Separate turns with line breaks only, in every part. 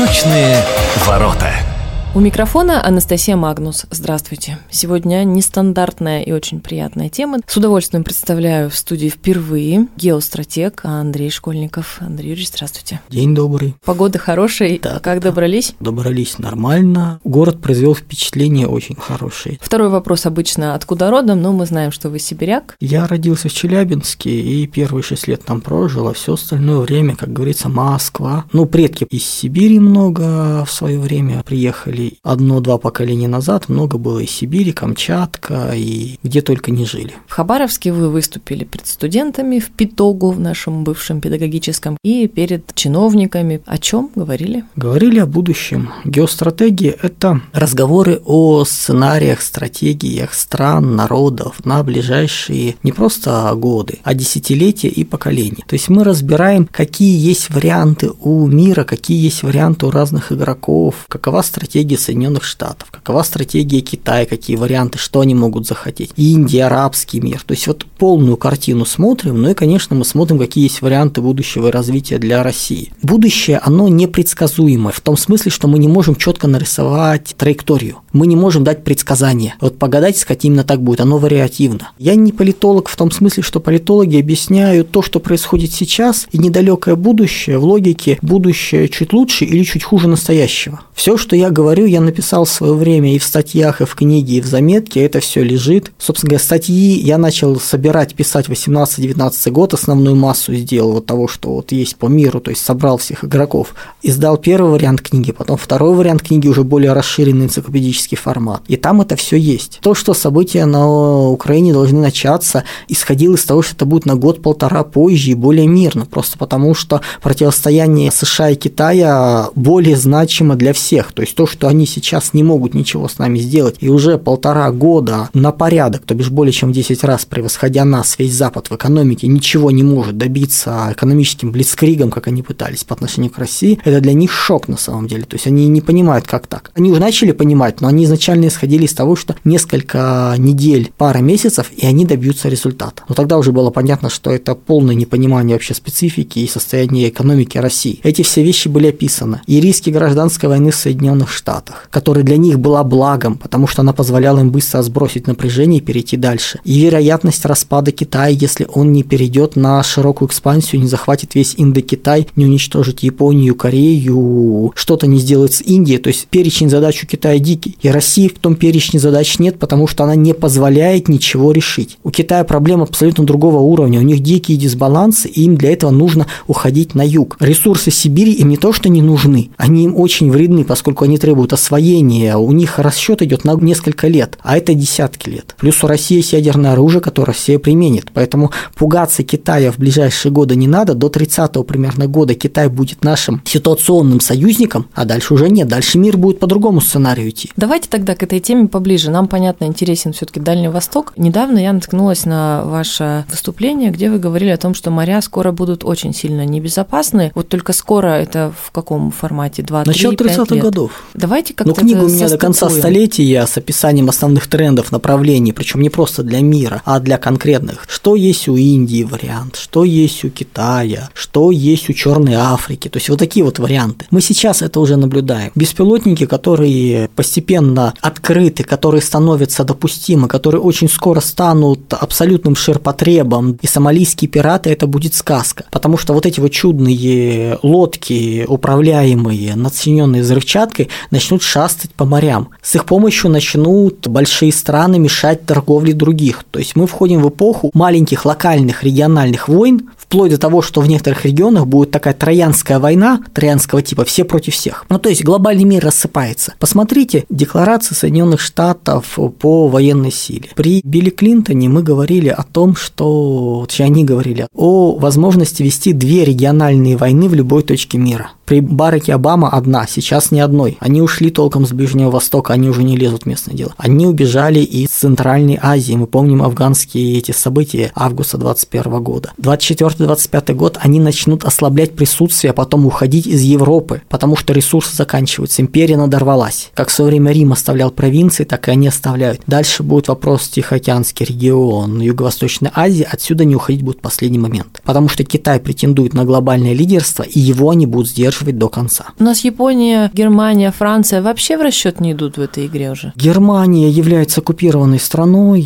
Восточные ворота.
У микрофона Анастасия Магнус. Здравствуйте. Сегодня нестандартная и очень приятная тема. С удовольствием представляю в студии впервые геостратег Андрей Школьников. Андрей Юрьевич, здравствуйте.
День добрый.
Погода хорошая.
Да,
как
да.
добрались?
Добрались нормально. Город произвел впечатление очень хорошее.
Второй вопрос обычно откуда родом, но мы знаем, что вы сибиряк.
Я родился в Челябинске и первые шесть лет там прожил, а все остальное время, как говорится, Москва. Ну, предки из Сибири много в свое время приехали. Одно-два поколения назад много было из Сибири, Камчатка и где только не жили.
В Хабаровске вы выступили перед студентами в Питогу в нашем бывшем педагогическом и перед чиновниками. О чем говорили?
Говорили о будущем. Геостратегия – это разговоры о сценариях, стратегиях стран, народов на ближайшие не просто годы, а десятилетия и поколения. То есть мы разбираем, какие есть варианты у мира, какие есть варианты у разных игроков, какова стратегия Соединенных Штатов, какова стратегия Китая, какие варианты, что они могут захотеть, Индия, арабский мир. То есть вот полную картину смотрим, ну и, конечно, мы смотрим, какие есть варианты будущего развития для России. Будущее, оно непредсказуемое, в том смысле, что мы не можем четко нарисовать траекторию, мы не можем дать предсказания. Вот погадать, сказать, именно так будет, оно вариативно. Я не политолог в том смысле, что политологи объясняют то, что происходит сейчас, и недалекое будущее в логике будущее чуть лучше или чуть хуже настоящего. Все, что я говорю, я написал в свое время и в статьях, и в книге, и в заметке, это все лежит. Собственно говоря, статьи я начал собирать, писать 18-19 год, основную массу сделал вот того, что вот есть по миру, то есть собрал всех игроков. Издал первый вариант книги, потом второй вариант книги, уже более расширенный энциклопедический формат. И там это все есть. То, что события на Украине должны начаться, исходило из того, что это будет на год-полтора позже и более мирно, просто потому что противостояние США и Китая более значимо для всех. То есть то, что они сейчас не могут ничего с нами сделать, и уже полтора года на порядок, то бишь более чем в 10 раз превосходя нас, весь Запад в экономике ничего не может добиться экономическим блицкригом, как они пытались по отношению к России, это для них шок на самом деле. То есть они не понимают, как так. Они уже начали понимать, но они изначально исходили из того, что несколько недель, пара месяцев, и они добьются результата. Но тогда уже было понятно, что это полное непонимание вообще специфики и состояния экономики России. Эти все вещи были описаны. И риски гражданской войны в Соединенных Штатах, которая для них была благом, потому что она позволяла им быстро сбросить напряжение и перейти дальше. И вероятность распада Китая, если он не перейдет на широкую экспансию, не захватит весь Индокитай, не уничтожит Японию, Корею, что-то не сделает с Индией. То есть перечень задач у Китая дикий. И России в том перечне задач нет, потому что она не позволяет ничего решить. У Китая проблема абсолютно другого уровня. У них дикие дисбалансы, и им для этого нужно уходить на юг. Ресурсы Сибири им не то, что не нужны, они им очень вредны, поскольку они требуют освоения. У них расчет идет на несколько лет, а это десятки лет. Плюс у России есть ядерное оружие, которое все применит. Поэтому пугаться Китая в ближайшие годы не надо. До 30-го примерно года Китай будет нашим ситуационным союзником, а дальше уже нет. Дальше мир будет по другому сценарию идти.
Давайте тогда к этой теме поближе. Нам, понятно, интересен все таки Дальний Восток. Недавно я наткнулась на ваше выступление, где вы говорили о том, что моря скоро будут очень сильно небезопасны. Вот только скоро это в каком формате? 2
Начало
3
30-х
лет?
годов.
Давайте как-то
Ну, книга у меня до конца столетия с описанием основных трендов, направлений, причем не просто для мира, а для конкретных. Что есть у Индии вариант, что есть у Китая, что есть у Черной Африки. То есть вот такие вот варианты. Мы сейчас это уже наблюдаем. Беспилотники, которые постепенно открыты, которые становятся допустимы, которые очень скоро станут абсолютным ширпотребом, и сомалийские пираты это будет сказка. Потому что вот эти вот чудные лодки, управляемые, нацененные взрывчаткой, начнут шастать по морям. С их помощью начнут большие страны мешать торговле других. То есть мы входим в эпоху маленьких локальных региональных войн, вплоть до того, что в некоторых регионах будет такая троянская война, троянского типа, все против всех. Ну, то есть глобальный мир рассыпается. Посмотрите декларации Соединенных Штатов по военной силе. При Билли Клинтоне мы говорили о том, что, точнее, они говорили о возможности вести две региональные войны в любой точке мира. При Бараке Обама одна, сейчас ни одной. Они ушли толком с Ближнего Востока, они уже не лезут в местное дело. Они убежали из Центральной Азии. Мы помним афганские эти события августа 21 года. 24-25 год они начнут ослаблять присутствие, а потом уходить из Европы, потому что ресурсы заканчиваются. Империя надорвалась. Как в свое время Рим оставлял провинции, так и они оставляют. Дальше будет вопрос Тихоокеанский регион, Юго-Восточной Азии. Отсюда не уходить будет последний момент. Потому что Китай претендует на глобальное лидерство, и его они будут сдерживать поддерживать до конца.
У нас Япония, Германия, Франция вообще в расчет не идут в этой игре уже?
Германия является оккупированной страной,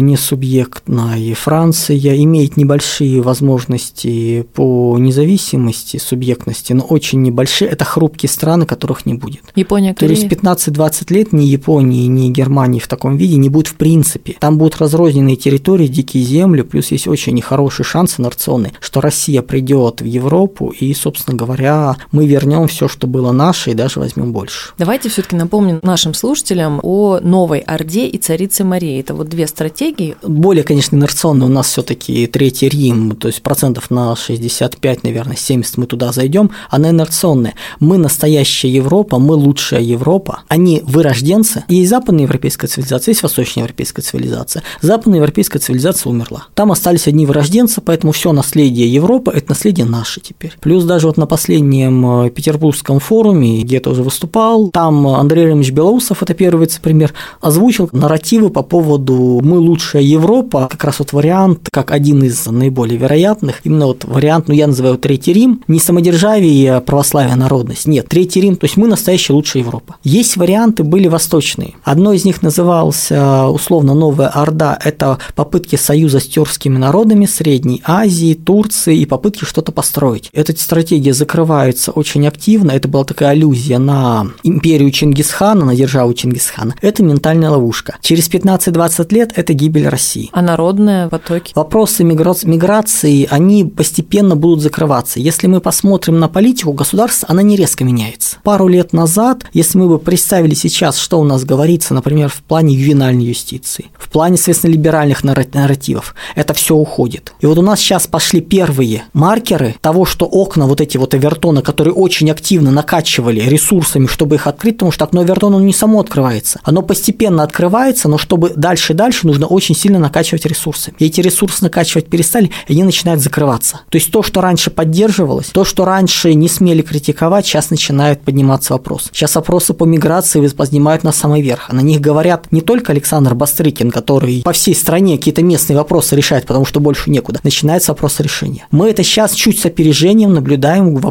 не субъектной. Франция имеет небольшие возможности по независимости, субъектности, но очень небольшие. Это хрупкие страны, которых не будет.
Япония,
Корея. То есть 15-20 лет ни Японии, ни Германии в таком виде не будет в принципе. Там будут разрозненные территории, дикие земли, плюс есть очень нехорошие шансы инерционные, что Россия придет в Европу и, собственно говоря, мы вернем все, что было наше, и даже возьмем больше.
Давайте все-таки напомним нашим слушателям о Новой Орде и Царице Марии. Это вот две стратегии.
Более, конечно, инерционно у нас все-таки Третий Рим, то есть процентов на 65, наверное, 70 мы туда зайдем, она инерционная. Мы настоящая Европа, мы лучшая Европа, они вырожденцы. Есть западноевропейская цивилизация, есть восточноевропейская цивилизация. Западноевропейская цивилизация умерла. Там остались одни вырожденцы, поэтому все наследие Европы – это наследие наше теперь. Плюс даже вот на последнем э, Петербургском форуме, где я тоже выступал, там Андрей Ремович Белоусов, это первый вице-премьер, озвучил нарративы по поводу «мы лучшая Европа», как раз вот вариант, как один из наиболее вероятных, именно вот вариант, ну я называю Третий Рим, не самодержавие, а православие, народность, нет, Третий Рим, то есть мы настоящая лучшая Европа. Есть варианты, были восточные. Одно из них назывался условно Новая Орда, это попытки союза с тюркскими народами Средней Азии, Турции и попытки что-то построить. Эта стратегия закрывается очень активно, это была такая аллюзия на империю Чингисхана, на державу Чингисхана. Это ментальная ловушка. Через 15-20 лет это гибель России.
А народные потоки?
Вопросы миграции, они постепенно будут закрываться. Если мы посмотрим на политику государства, она не резко меняется. Пару лет назад, если мы бы представили сейчас, что у нас говорится, например, в плане ювенальной юстиции, в плане, соответственно, либеральных нарративов, это все уходит. И вот у нас сейчас пошли первые маркеры того, что окна, вот эти вот Эвертона, которые очень активно накачивали ресурсами, чтобы их открыть, потому что окно Эвертона не само открывается. Оно постепенно открывается, но чтобы дальше и дальше нужно очень сильно накачивать ресурсы. И эти ресурсы накачивать перестали, и они начинают закрываться. То есть то, что раньше поддерживалось, то, что раньше не смели критиковать, сейчас начинает подниматься вопрос. Сейчас вопросы по миграции поднимают на самый верх. А на них говорят не только Александр Бастрыкин, который по всей стране какие-то местные вопросы решает, потому что больше некуда. Начинается вопрос решения. Мы это сейчас чуть с опережением наблюдаем в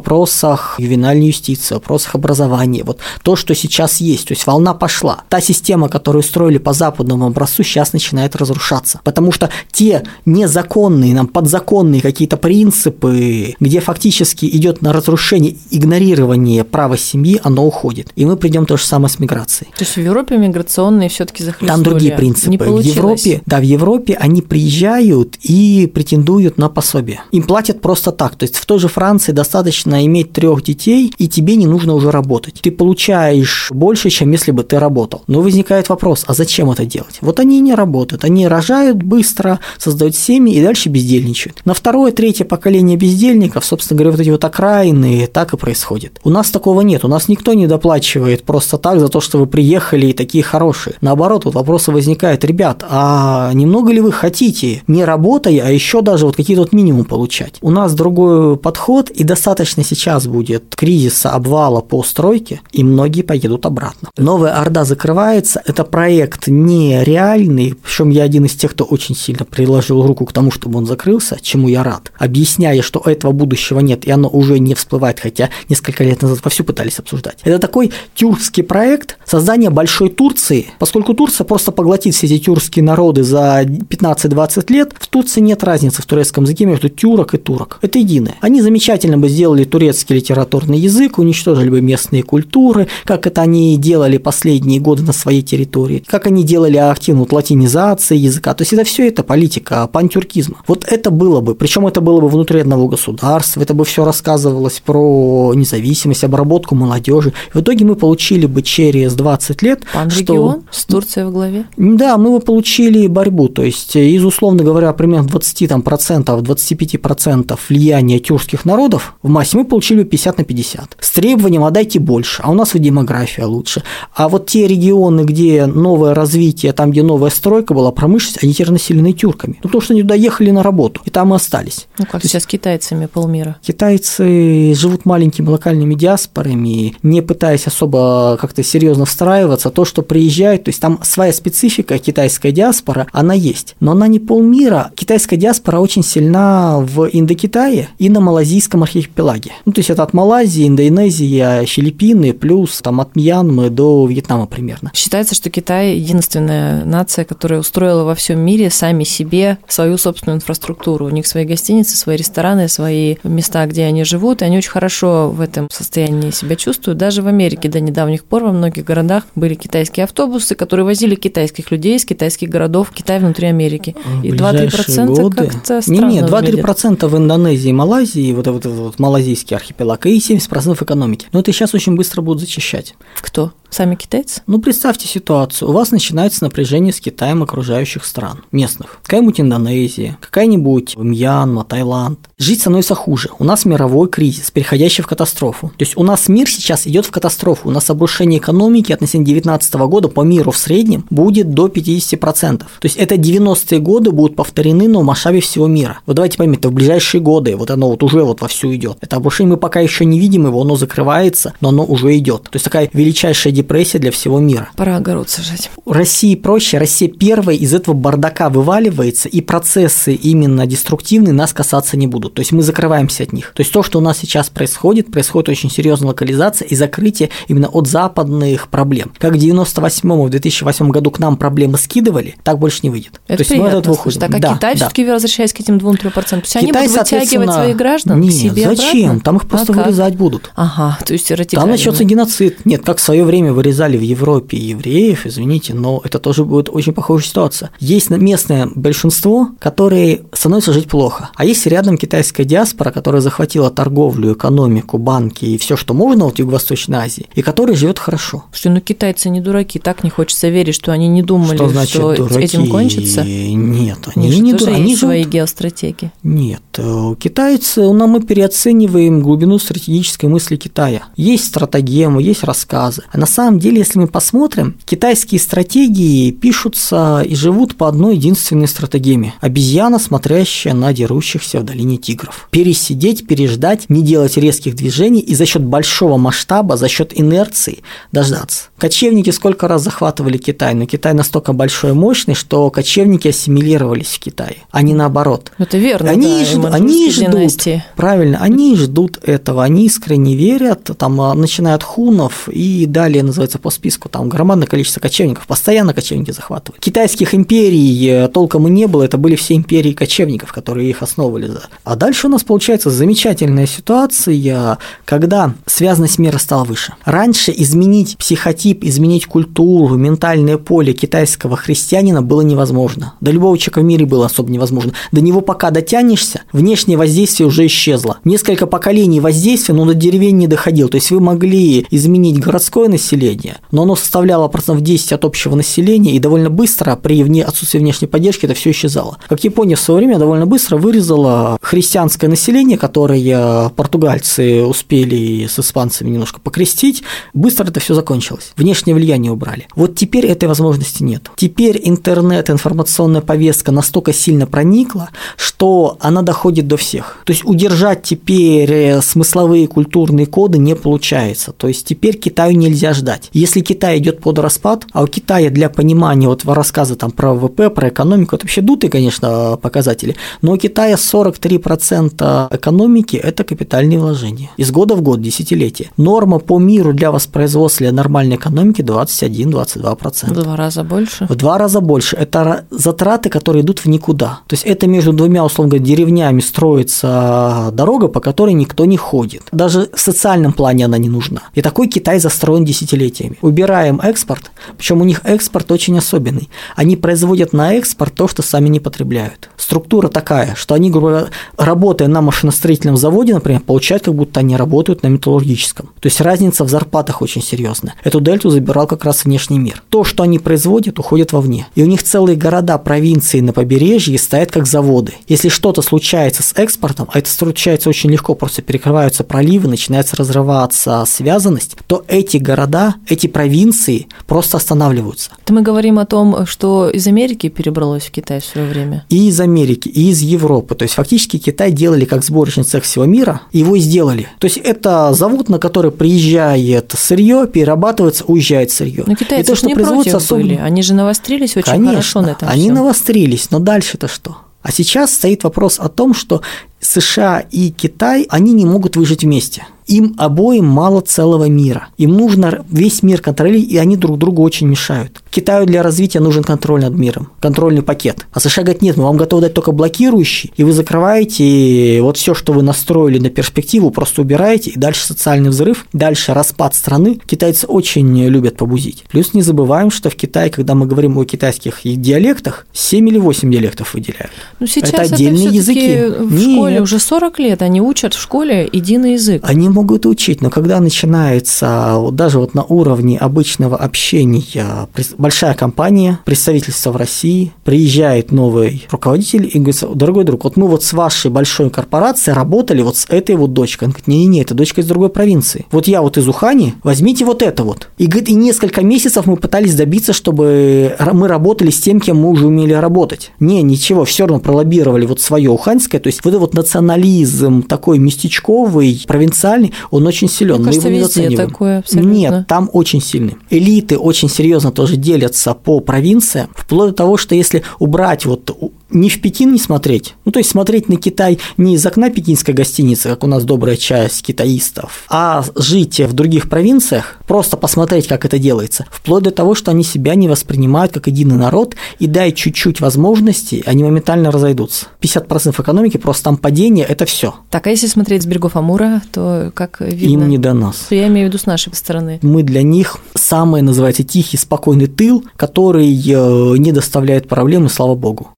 вопросах ювенальной юстиции, вопросах образования. Вот то, что сейчас есть. То есть волна пошла. Та система, которую строили по западному образцу, сейчас начинает разрушаться. Потому что те незаконные, нам подзаконные какие-то принципы, где фактически идет на разрушение, игнорирование права семьи, оно уходит. И мы придем то же самое с миграцией.
То есть в Европе миграционные все-таки захлестнули?
Там другие принципы.
Не
в Европе, да, в Европе они приезжают и претендуют на пособие. Им платят просто так. То есть в той же Франции достаточно иметь трех детей, и тебе не нужно уже работать. Ты получаешь больше, чем если бы ты работал. Но возникает вопрос, а зачем это делать? Вот они не работают, они рожают быстро, создают семьи и дальше бездельничают. На второе, третье поколение бездельников, собственно говоря, вот эти вот окраины, так и происходит. У нас такого нет, у нас никто не доплачивает просто так за то, что вы приехали и такие хорошие. Наоборот, вот вопросы возникают, ребят, а немного ли вы хотите, не работая, а еще даже вот какие-то вот минимум получать? У нас другой подход, и достаточно сейчас будет кризиса, обвала по стройке, и многие поедут обратно. Новая Орда закрывается, это проект нереальный, причем я один из тех, кто очень сильно приложил руку к тому, чтобы он закрылся, чему я рад, объясняя, что этого будущего нет, и оно уже не всплывает, хотя несколько лет назад вовсю пытались обсуждать. Это такой тюркский проект создания большой Турции, поскольку Турция просто поглотит все эти тюркские народы за 15-20 лет, в Турции нет разницы в турецком языке между тюрок и турок. Это единое. Они замечательно бы сделали турецкий литературный язык, уничтожили бы местные культуры, как это они делали последние годы на своей территории, как они делали активную латинизацию языка. То есть это все это политика пантюркизма. Вот это было бы, причем это было бы внутри одного государства, это бы все рассказывалось про независимость, обработку молодежи. В итоге мы получили бы через 20 лет,
Пан-регион что... с Турцией в главе?
Да, мы бы получили борьбу, то есть из, условно говоря, примерно 20 там, процентов, 25 процентов влияния тюркских народов в массе мы получили бы 50 на 50. С требованием отдайте больше, а у нас и демография лучше. А вот те регионы, где новое развитие, там, где новая стройка была, промышленность, они теперь населены тюрками. Ну, потому что они туда ехали на работу, и там и остались.
Ну, как То сейчас есть, китайцами полмира.
Китайцы живут маленькими локальными диаспорами, не пытаясь особо как-то серьезно встраиваться. То, что приезжает, то есть там своя специфика, китайская диаспора, она есть. Но она не полмира. Китайская диаспора очень сильна в Индокитае и на Малайзийском архипелаге. Ну, то есть это от Малайзии, Индонезии, Филиппины, плюс там от Мьянмы до Вьетнама примерно.
Считается, что Китай единственная нация, которая устроила во всем мире сами себе свою собственную инфраструктуру. У них свои гостиницы, свои рестораны, свои места, где они живут, и они очень хорошо в этом состоянии себя чувствуют. Даже в Америке до недавних пор во многих городах были китайские автобусы, которые возили китайских людей из китайских городов в Китай внутри Америки.
И 2-3% как-то странно Не, не, 2-3% в Индонезии и Малайзии, вот этот вот, вот малазийский архипелаг, и 70% экономики. Но это сейчас очень быстро будут зачищать.
Кто? Сами китайцы?
Ну, представьте ситуацию. У вас начинается напряжение с Китаем окружающих стран, местных. Какая-нибудь Индонезия, какая-нибудь Мьянма, Таиланд. Жить становится хуже. У нас мировой кризис, переходящий в катастрофу. То есть у нас мир сейчас идет в катастрофу. У нас обрушение экономики относительно 2019 года по миру в среднем будет до 50%. То есть это 90-е годы будут повторены, но в масштабе всего мира. Вот давайте поймем, это в ближайшие годы, вот оно вот уже вот вовсю идет. Это обрушение мы пока еще не видим его, оно закрывается, но оно уже идет. То есть такая величайшая депрессия для всего мира.
Пора огород сажать.
России проще, Россия первая из этого бардака вываливается, и процессы именно деструктивные нас касаться не будут. То есть мы закрываемся от них. То есть то, что у нас сейчас происходит, происходит очень серьезная локализация и закрытие именно от западных проблем. Как в 98 в 2008 году к нам проблемы скидывали, так больше не выйдет.
Это то есть мы от этого выходим. Так, а да, Китай да. все-таки возвращаясь к этим 2-3%, то есть Китай, они будут вытягивать своих граждан
нет,
к себе
зачем?
Обратно?
Там их просто вырезать как? будут.
Ага, то есть
Там начнется геноцид. Нет, как в свое время вырезали в Европе евреев, извините, но это тоже будет очень похожая ситуация. Есть местное большинство, которые становятся жить плохо, а есть рядом китайская диаспора, которая захватила торговлю, экономику, банки и все, что можно вот в Юго-Восточной Азии, и которая живет хорошо.
Что, ну китайцы не дураки, так не хочется верить, что они не думали, что, значит, что дураки? этим кончится.
Нет, они
Нет,
не
дураки. Они свои живут... геостратегии.
Нет, э, китайцы, ну, мы переоцениваем глубину стратегической мысли Китая. Есть стратегемы, есть рассказы. А на самом деле, если мы посмотрим, китайские стратегии пишутся и живут по одной единственной стратегеме. Обезьяна, смотрящая на дерущихся в долине тигров. Пересидеть, переждать, не делать резких движений и за счет большого масштаба, за счет инерции дождаться. Кочевники сколько раз захватывали Китай, но Китай настолько большой и мощный, что кочевники ассимилировались в Китае, а не наоборот.
Это верно,
они
да,
ждут, они ждут, правильно, они ждут этого, они искренне верят, там, а, начиная от хунов и далее называется по списку, там громадное количество кочевников, постоянно кочевники захватывают. Китайских империй э, толком и не было, это были все империи кочевников, которые их основывали. А дальше у нас получается замечательная ситуация, когда связанность мира стала выше. Раньше изменить психотип, изменить культуру, ментальное поле китайского христианина было невозможно. До любого человека в мире было особо невозможно. До него пока дотянешься, внешнее воздействие уже исчезло. Несколько поколений воздействия, но до деревень не доходил. То есть вы могли изменить городское население, но оно составляло процентов 10 от общего населения, и довольно быстро при вне, отсутствии внешней поддержки это все исчезало. Как Япония в свое время довольно быстро вырезала христианское население, которое португальцы успели с испанцами немножко покрестить, быстро это все закончилось. Внешнее влияние убрали. Вот теперь этой возможности нет. Теперь интернет, информационная повестка настолько сильно проникла, что она доходит до всех. То есть удержать теперь э, смысловые культурные коды не получается. То есть теперь Китаю нельзя ждать. Если Китай идет под распад, а у Китая для понимания вот рассказы там про ВВП, про экономику, это вообще дутые, конечно, показатели, но у Китая 43% экономики – это капитальные вложения. Из года в год, десятилетия. Норма по миру для воспроизводства нормальной экономики 21-22%.
В два раза больше?
В два раза больше. Это затраты, которые идут в никуда. То есть это между двумя, условно говоря, деревнями строится дорога, по которой никто не ходит. Даже в социальном плане она не нужна. И такой Китай застроен десятилетиями. Убираем экспорт, причем у них экспорт очень особенный. Они производят на экспорт то, что сами не потребляют. Структура такая, что они, грубо говоря, работая на машиностроительном заводе, например, получают, как будто они работают на металлургическом. То есть разница в зарплатах очень серьезная. Эту дельту забирал как раз внешний мир. То, что они производят, уходит вовне. И у них целые города, провинции на побережье стоят как заводы. Если что-то случается с экспортом, а это случается очень легко, просто перекрываются проливы, начинается разрываться связанность, то эти города, эти провинции просто останавливаются.
Это мы говорим о том, что из Америки перебралось в Китай в свое время.
И из Америки, и из Европы. То есть фактически Китай делали как сборочный цех всего мира, его и сделали. То есть это завод, на который приезжает сырье, перерабатывается, уезжает сырье.
Но китайцы и то, что не против особенно... были, они же навострились очень
Конечно,
хорошо на этом
они
всем.
навострились, но дальше-то что? А сейчас стоит вопрос о том, что США и Китай, они не могут выжить вместе. Им обоим мало целого мира. Им нужно весь мир контролировать, и они друг другу очень мешают. Китаю для развития нужен контроль над миром, контрольный пакет. А США говорит, нет, мы вам готовы дать только блокирующий, и вы закрываете вот все, что вы настроили на перспективу, просто убираете, и дальше социальный взрыв, дальше распад страны. Китайцы очень любят побузить. Плюс не забываем, что в Китае, когда мы говорим о китайских диалектах, 7 или 8 диалектов выделяют.
Ну, сейчас это отдельные это языки. В Нет. школе уже 40 лет они учат в школе единый язык.
Они могут учить, но когда начинается даже вот на уровне обычного общения большая компания, представительство в России, приезжает новый руководитель и говорит, дорогой друг, вот мы вот с вашей большой корпорацией работали вот с этой вот дочкой. Он говорит, не-не-не, это дочка из другой провинции. Вот я вот из Ухани, возьмите вот это вот. И говорит, и несколько месяцев мы пытались добиться, чтобы мы работали с тем, кем мы уже умели работать. Не, ничего, все равно пролоббировали вот свое уханьское, то есть вот этот вот национализм такой местечковый, провинциальный, он очень силен.
Мне кажется, мы его везде такое абсолютно.
Нет, там очень сильный. Элиты очень серьезно тоже делят делятся по провинциям, вплоть до того, что если убрать вот не в Пекин не смотреть, ну то есть смотреть на Китай не из окна пекинской гостиницы, как у нас добрая часть китаистов, а жить в других провинциях, просто посмотреть, как это делается, вплоть до того, что они себя не воспринимают как единый народ, и дай чуть-чуть возможностей, они моментально разойдутся. 50% экономики, просто там падение, это все.
Так, а если смотреть с берегов Амура, то как видно?
Им не до нас.
Я имею в виду с нашей стороны.
Мы для них самый, называется, тихий, спокойный тыл, который э, не доставляет проблемы, слава богу.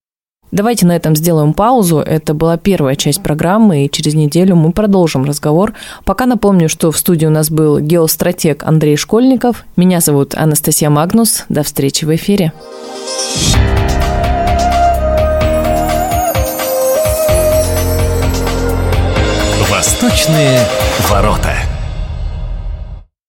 Давайте на этом сделаем паузу. Это была первая часть программы, и через неделю мы продолжим разговор. Пока напомню, что в студии у нас был геостратег Андрей Школьников. Меня зовут Анастасия Магнус. До встречи в эфире.
Восточные ворота.